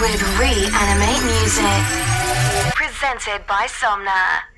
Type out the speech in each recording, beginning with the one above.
with Reanimate Music. Presented by Somna.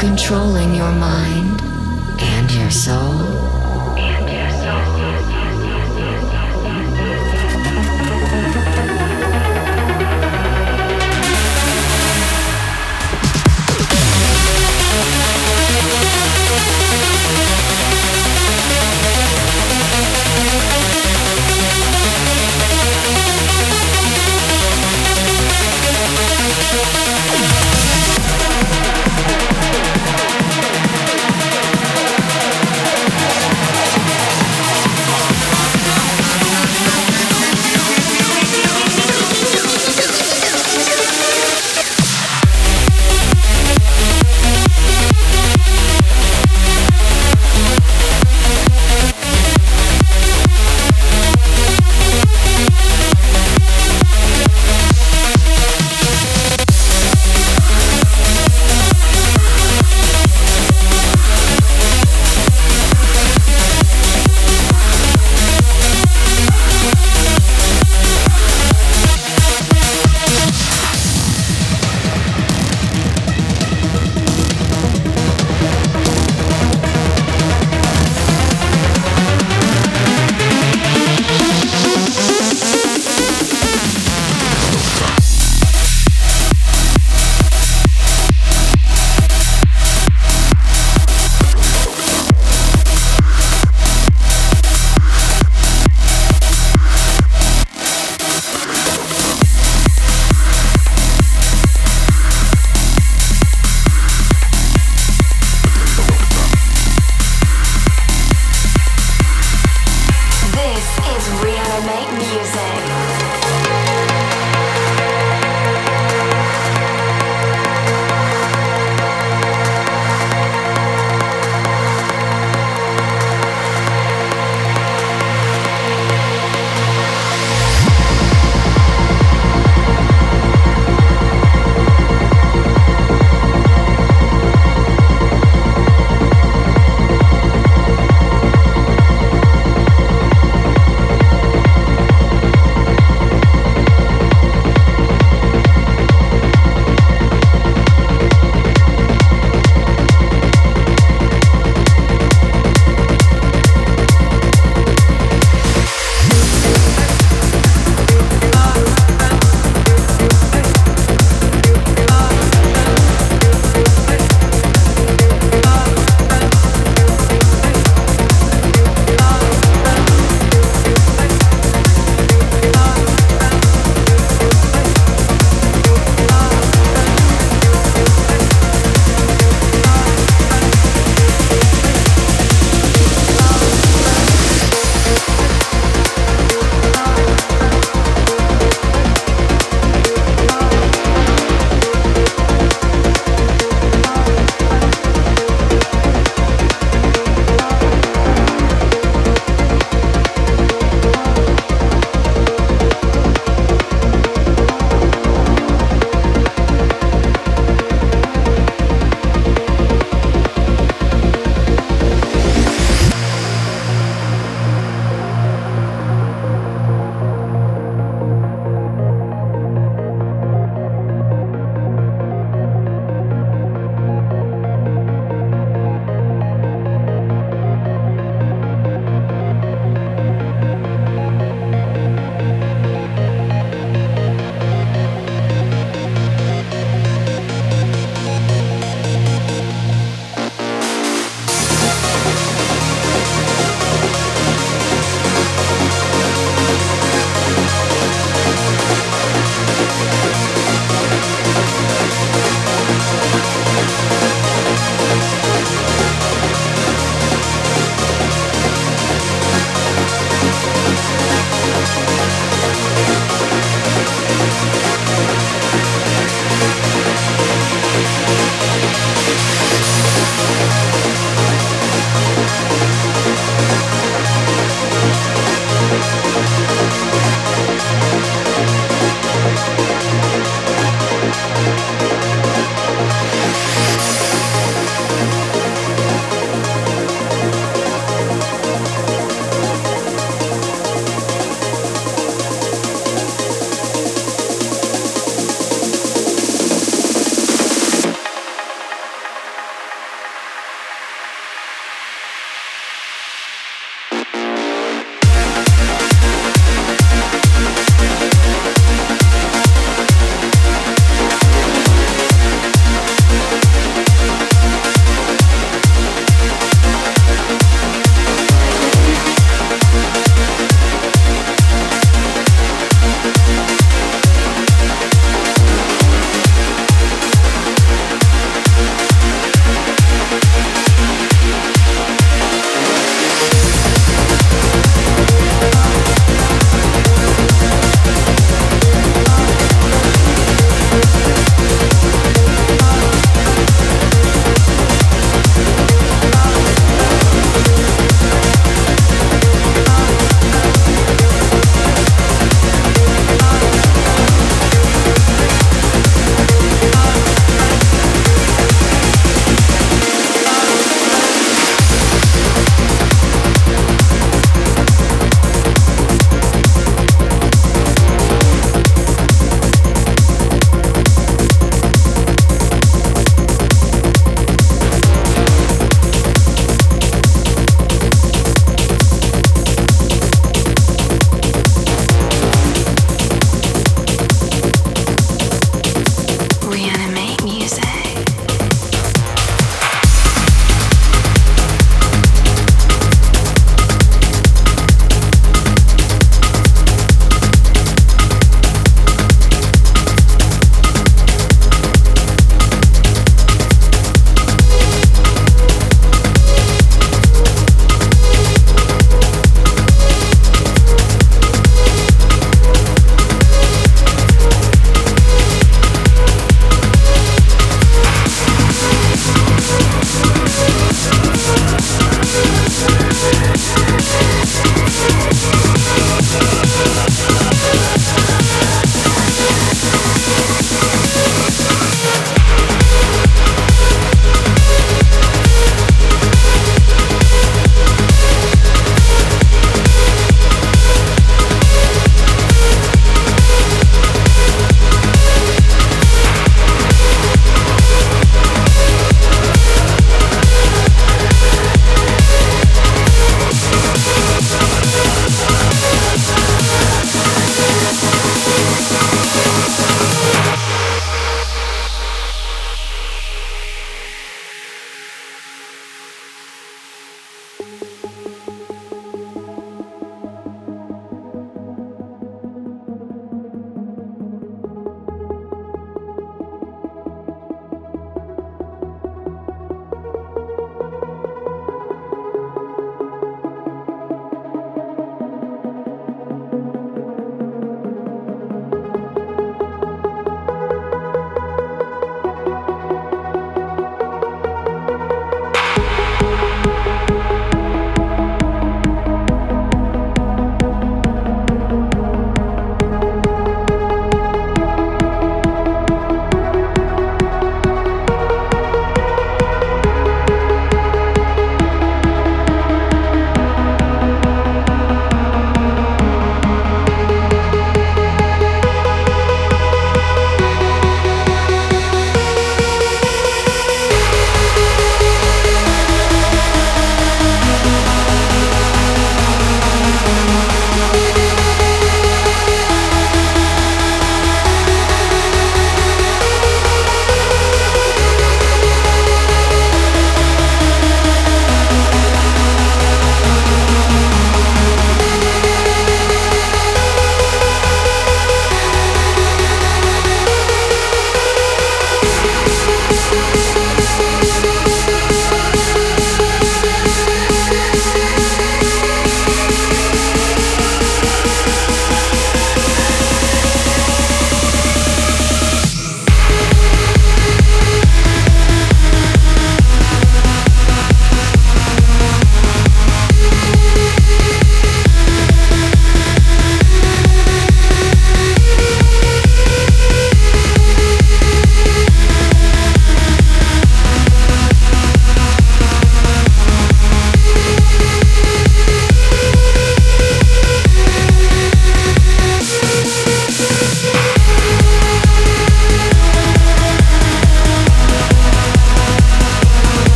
controlling your mind and your soul.